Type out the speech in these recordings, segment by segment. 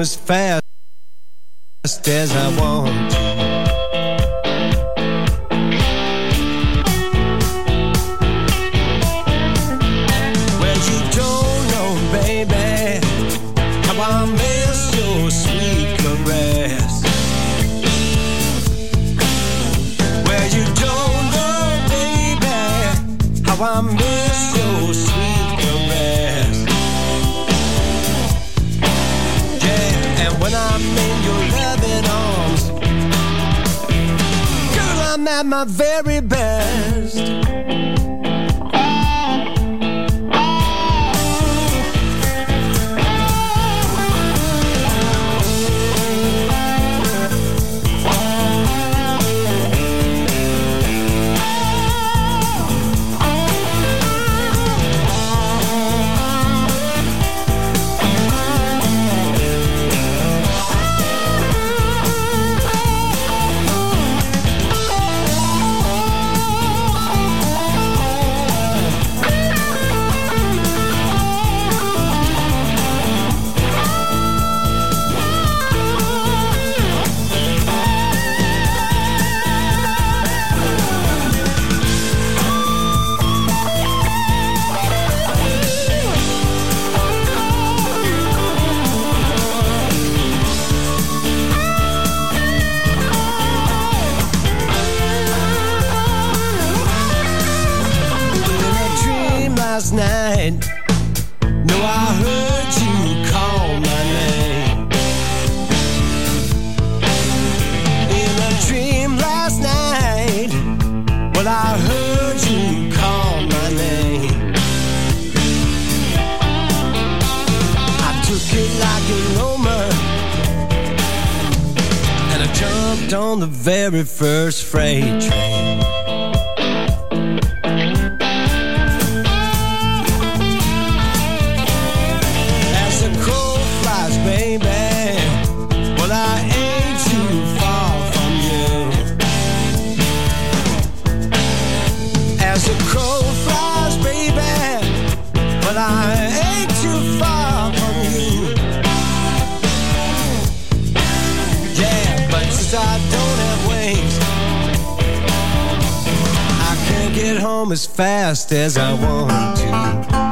As fast as I want a Roman. And I jumped on the very first freight train. As fast as I want to.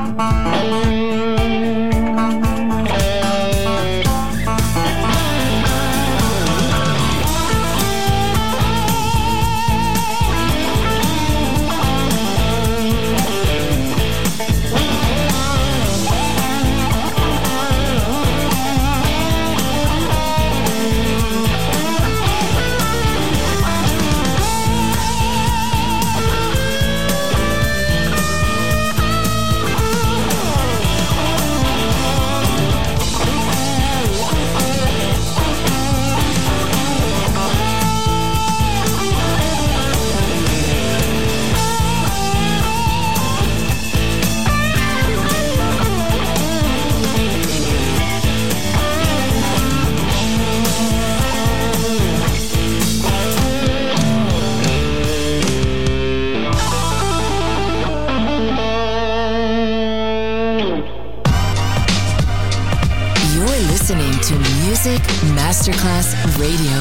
Masterclass Radio.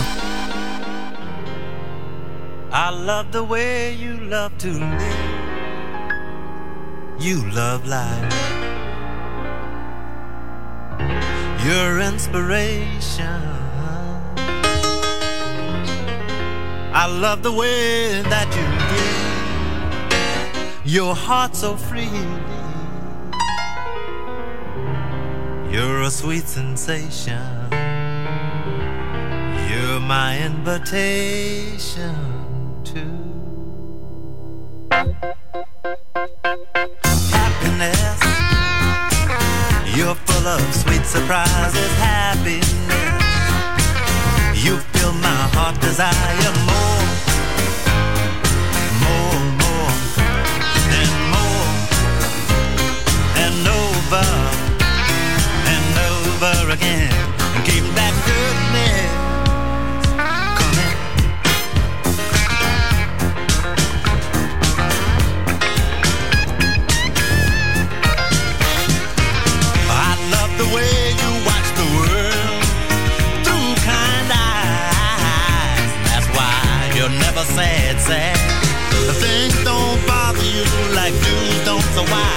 I love the way you love to live. You love life. Your inspiration. I love the way that you give your heart so freely. You're a sweet sensation. My invitation to happiness. You're full of sweet surprises, happiness. You fill my heart desire more, more, more, and more, and over, and over again. sad. Things don't bother you like dudes don't, so why?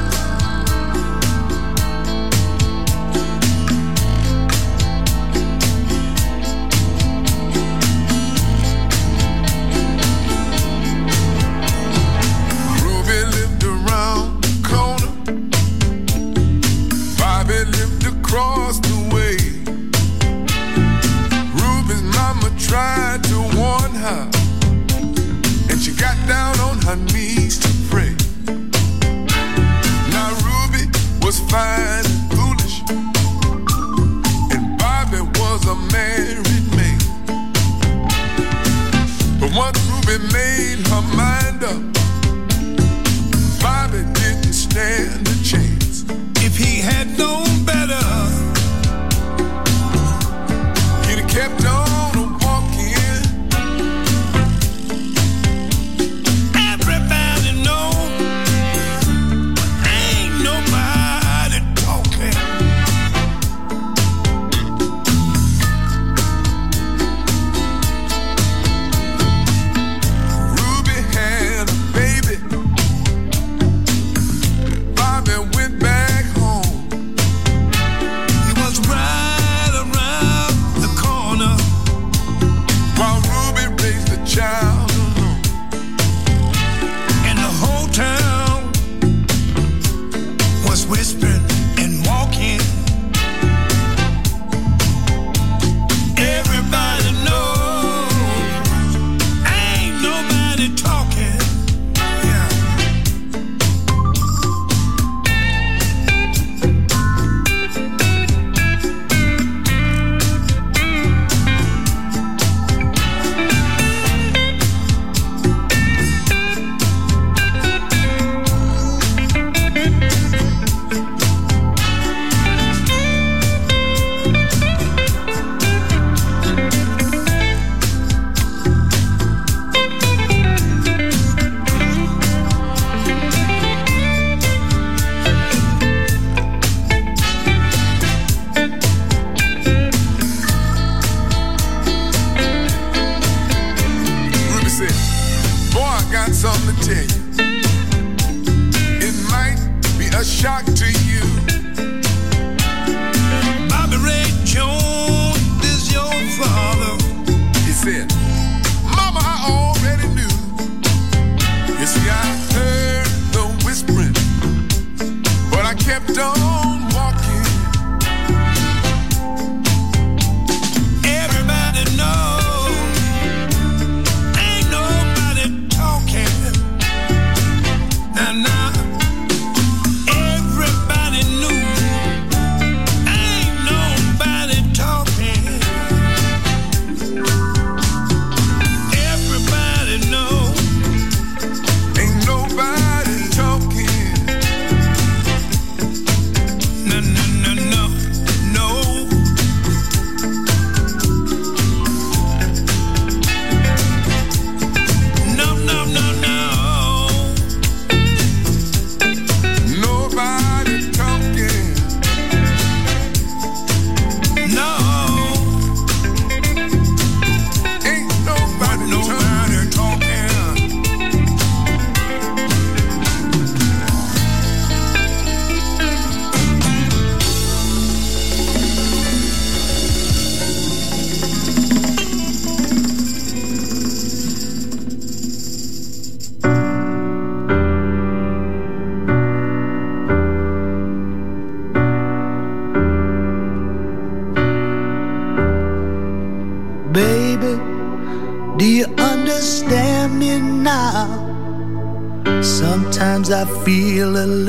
Once Ruby made her mind up, Bobby didn't stand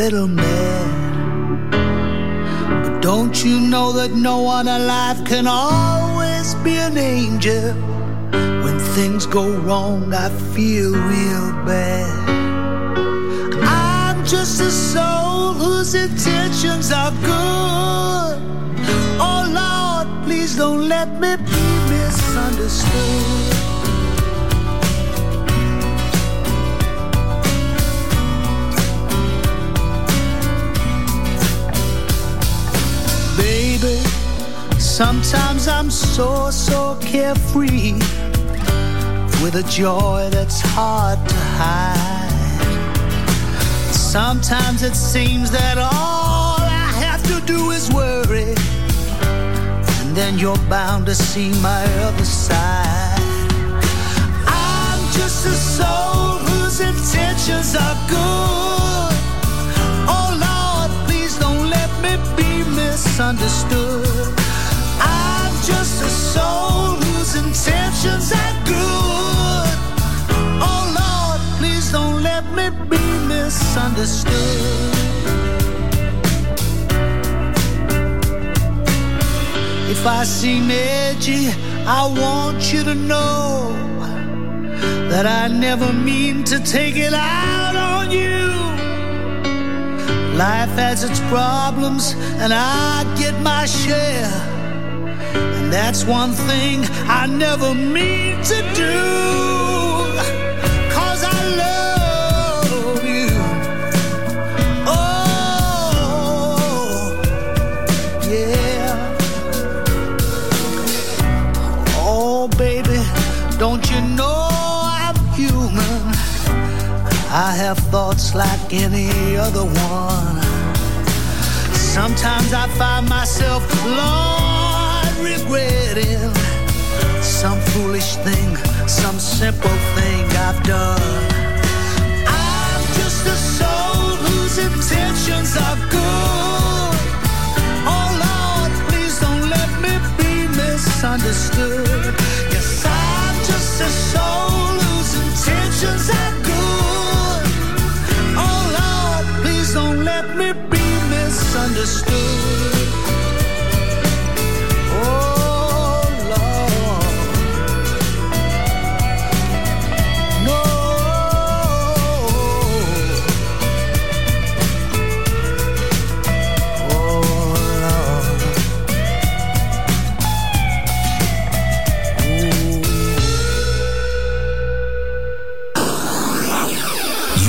little mad. But don't you know that no one alive can always be an angel? When things go wrong, I feel real bad. I'm just a soul whose intentions are good. Oh Lord, please don't let me be misunderstood. I'm so, so carefree with a joy that's hard to hide. Sometimes it seems that all I have to do is worry, and then you're bound to see my other side. I'm just a soul whose intentions are good. Oh Lord, please don't let me be misunderstood. Misunderstood. If I seem edgy, I want you to know that I never mean to take it out on you. Life has its problems, and I get my share. And that's one thing I never mean to do. Have thoughts like any other one. Sometimes I find myself, Lord, regretting some foolish thing, some simple thing I've done. I'm just a soul whose intentions are good. Oh Lord, please don't let me be misunderstood. Yes, I'm just a soul whose intentions are good. Misunderstood.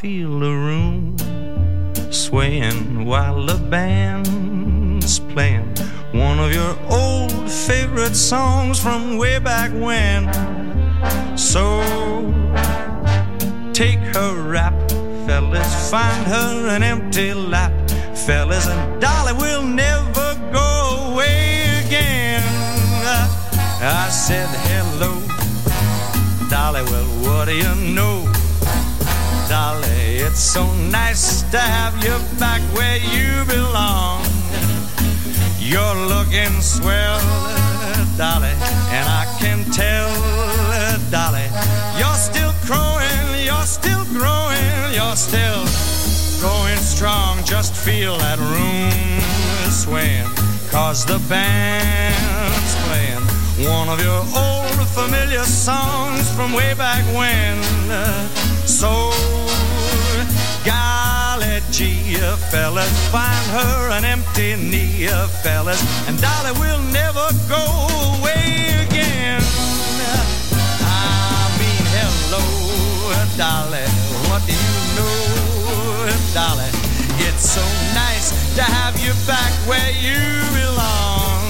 Feel the room swaying while the band's playing one of your old favorite songs from way back when. So take her rap, fellas, find her an empty lap, fellas, and Dolly will never go away again. I said, hello, Dolly, well, what do you know? Dolly, it's so nice to have you back where you belong. You're looking swell, Dolly, and I can tell, Dolly, you're still growing, you're still growing, you're still going strong. Just feel that room swaying, cause the band's playing one of your old familiar songs from way back when. So, golly gee, fellas, find her an empty knee, fellas, and Dolly will never go away again. I mean, hello, Dolly, what do you know, Dolly? It's so nice to have you back where you belong.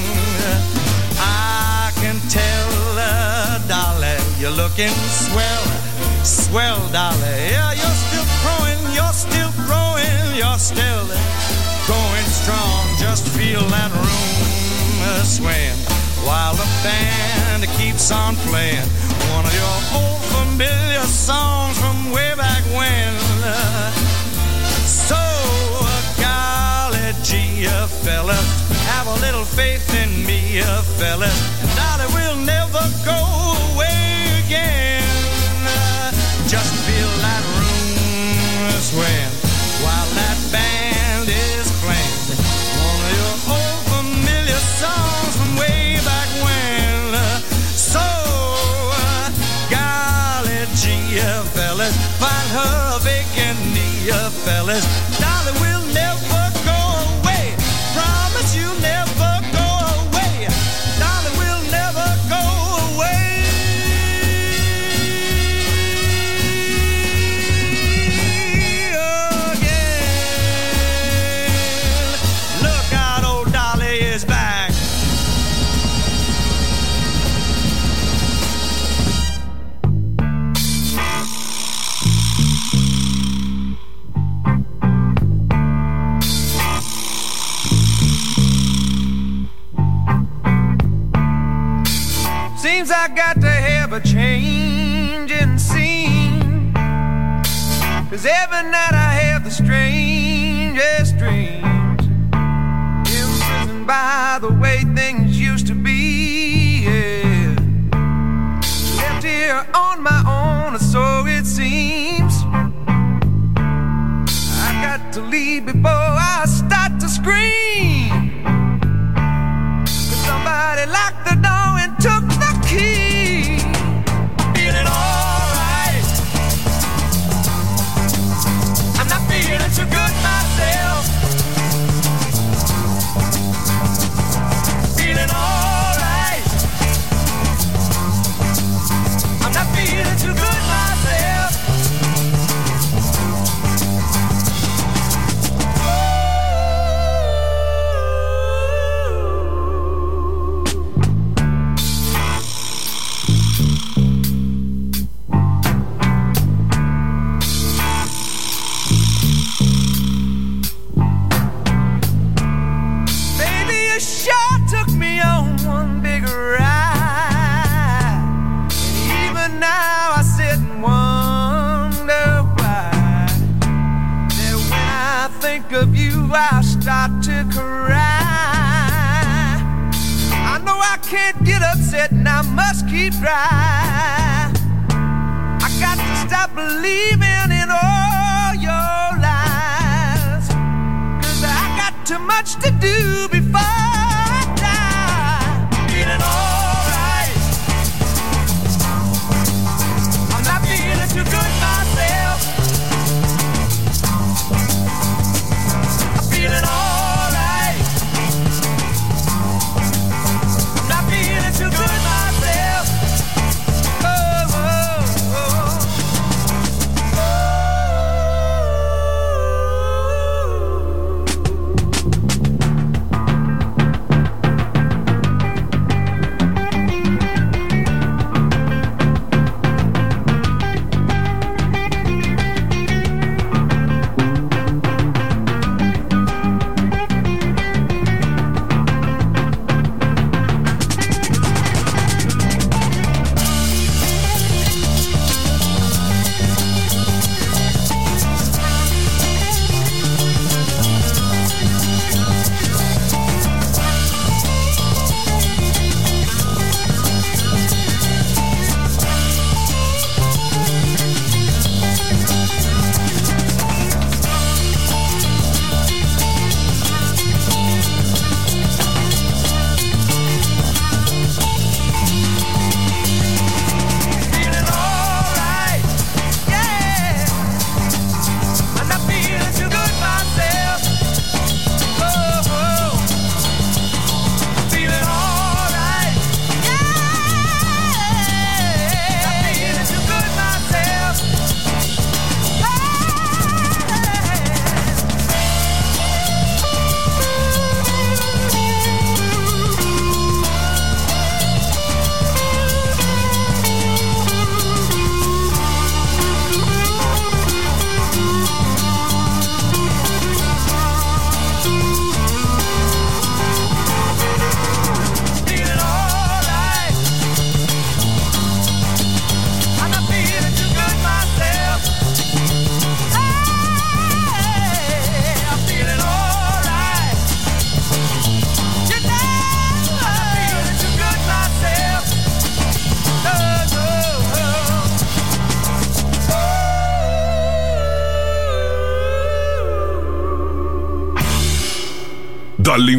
I can tell, uh, Dolly, you're looking swell, swell, Dolly. Yeah, you're still growing, you're still growing, you're still going strong. Just feel that room uh, swaying while the band keeps on playing one of your old familiar songs from way back when. So, golly gee, fella, have a little faith in me, uh, fella, and Dolly will never go away again. Swaying while that band is playing one of your old familiar songs from way back when. Uh, so, uh, golly gee, uh, fellas, find her vacant knee, uh, fellas. Dolly will never Cause every night I have the strangest dreams. Imprisoned by the way things used to be. Yeah. Left here on my own, or so one big ride. And even now I sit and wonder why. That when I think of you, I start to cry. I know I can't get upset and I must keep dry. I got to stop believing in all your lies. Cause I got too much to do.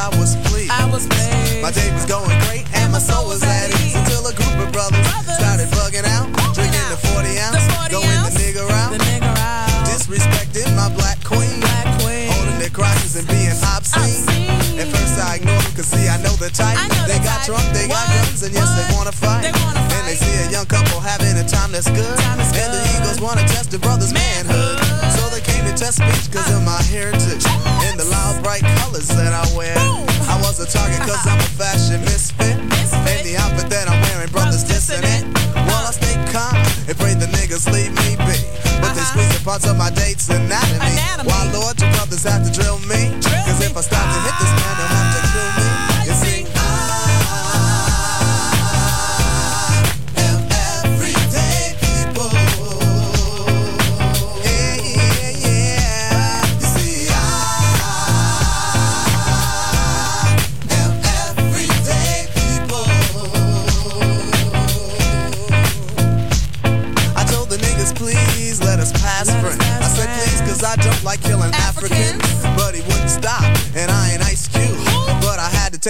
I was pleased. I was pleased. My day was going great and my soul was at ease until a group of brothers, started bugging out, drinking the 40 ounce, going the nigga out, disrespecting my black queen, holding their crotches and being obscene. At first I ignored them, cause see I know the type. they got drunk, they got guns, and yes they wanna fight. And they see a young couple having a time that's good, and the Eagles wanna test the brothers' manhood. So they came to test speech cause of my heritage and the loud bright colors that I wear. I was a target cause I'm a fashion misfit. And the outfit that I'm wearing, brothers dissing it. While I stay calm and pray the niggas leave me be. But they squeeze the parts of my date's anatomy. Why, Lord, you brothers have to drill me? Cause if I stop to hit this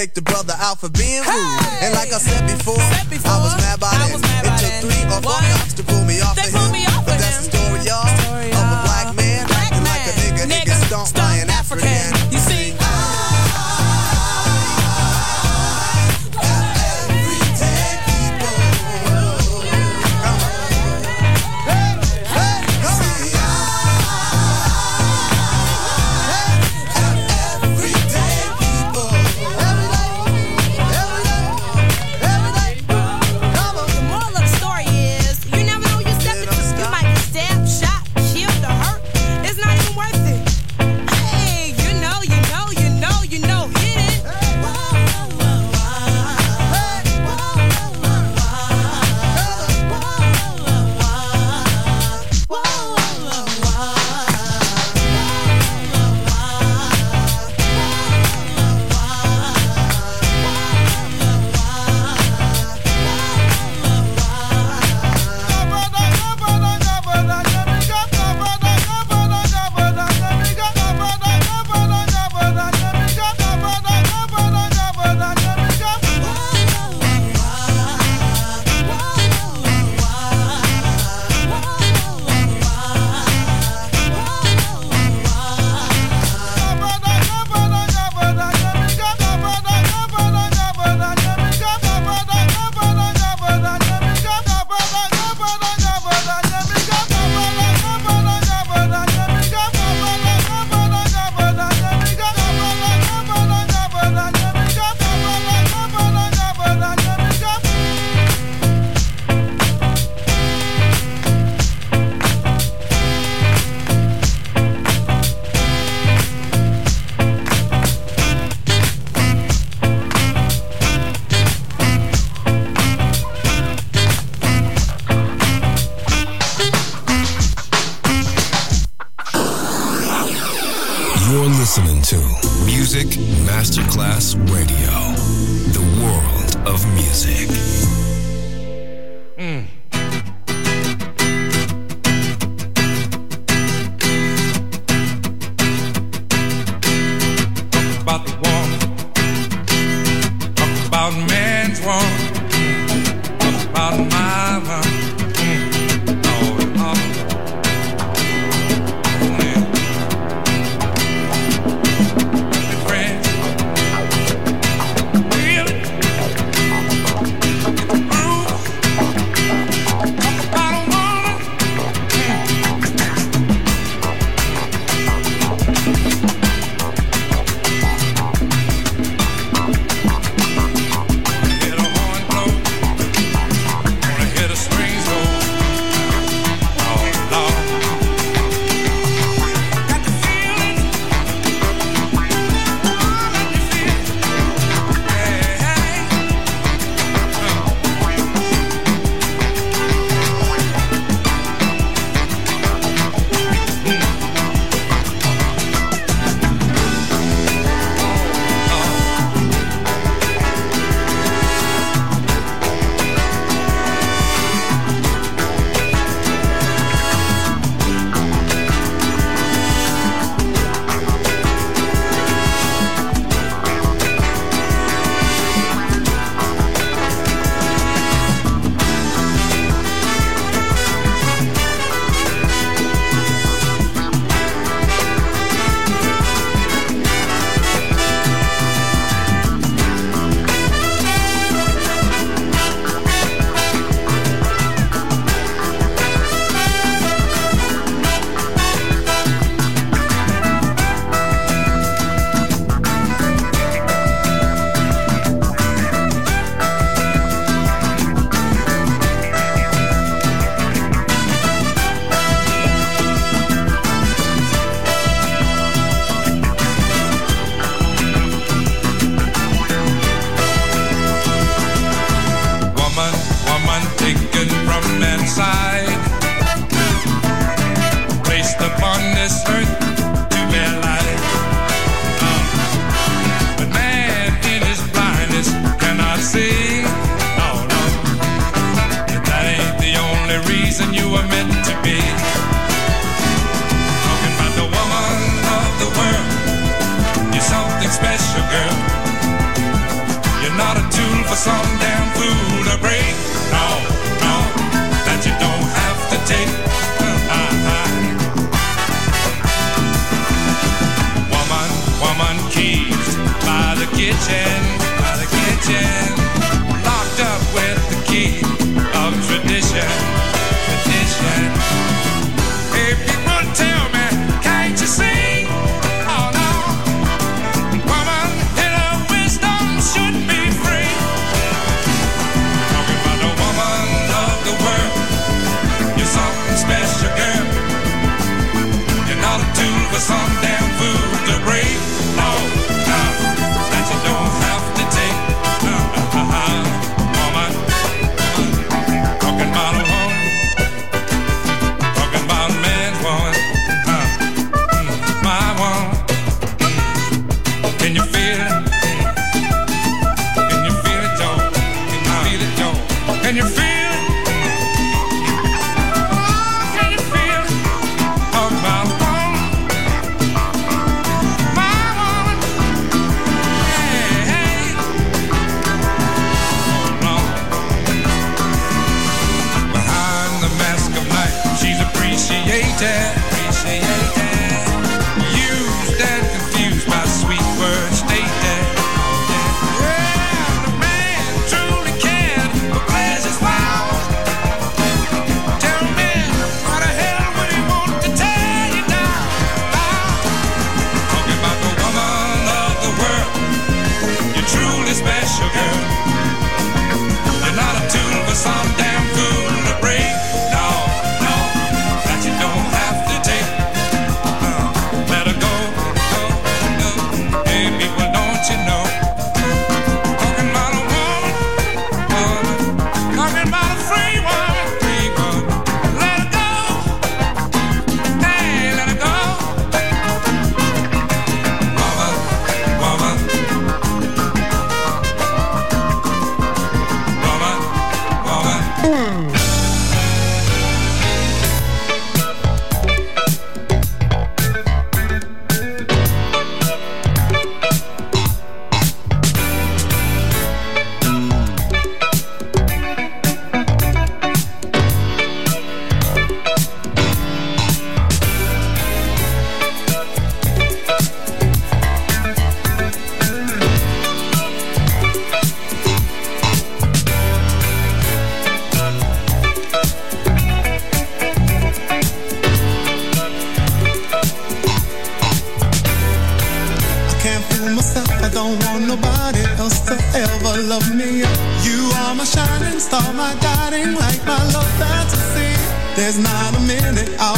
take the brother out for being rude. And like I said before, I was mad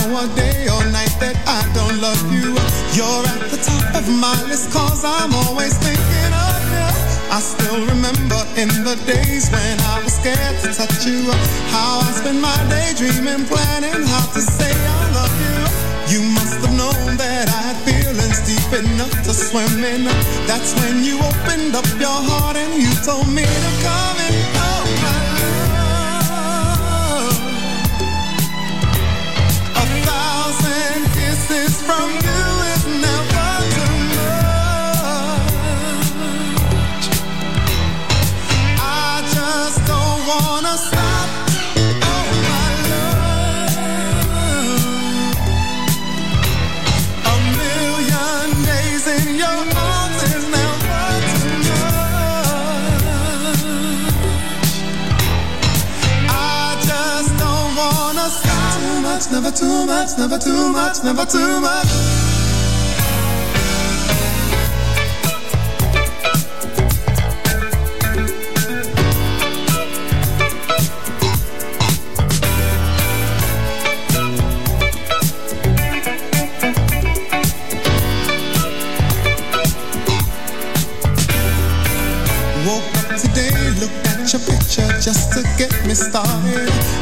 hour, day or night that I don't love you. You're at the top of my list cause I'm always thinking of you. I still remember in the days when I was scared to touch you. How I spent my day dreaming, planning how to say I love you. You must have known that I had feelings deep enough to swim in. That's when you opened up your heart and you told me to come in. never too much, never too much, never too much. just to get me started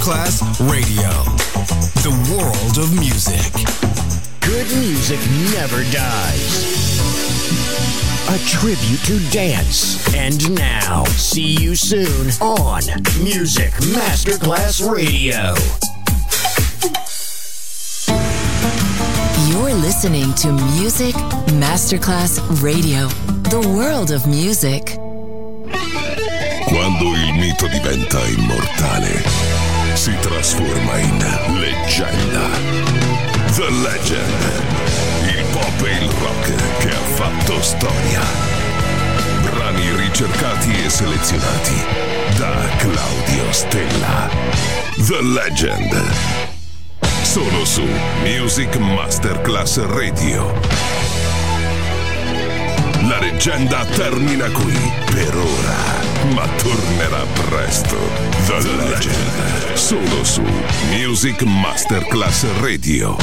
Masterclass Radio, the world of music. Good music never dies. A tribute to dance. And now, see you soon on Music Masterclass Radio. You're listening to Music Masterclass Radio, the world of music. Quando il mito diventa immortale, si trasforma in leggenda. The Legend. Il pop e il rock che ha fatto storia. Brani ricercati e selezionati da Claudio Stella. The Legend. Solo su Music Masterclass Radio. La leggenda termina qui per ora, ma tornerà presto. The Legend. Solo su Music Masterclass Radio.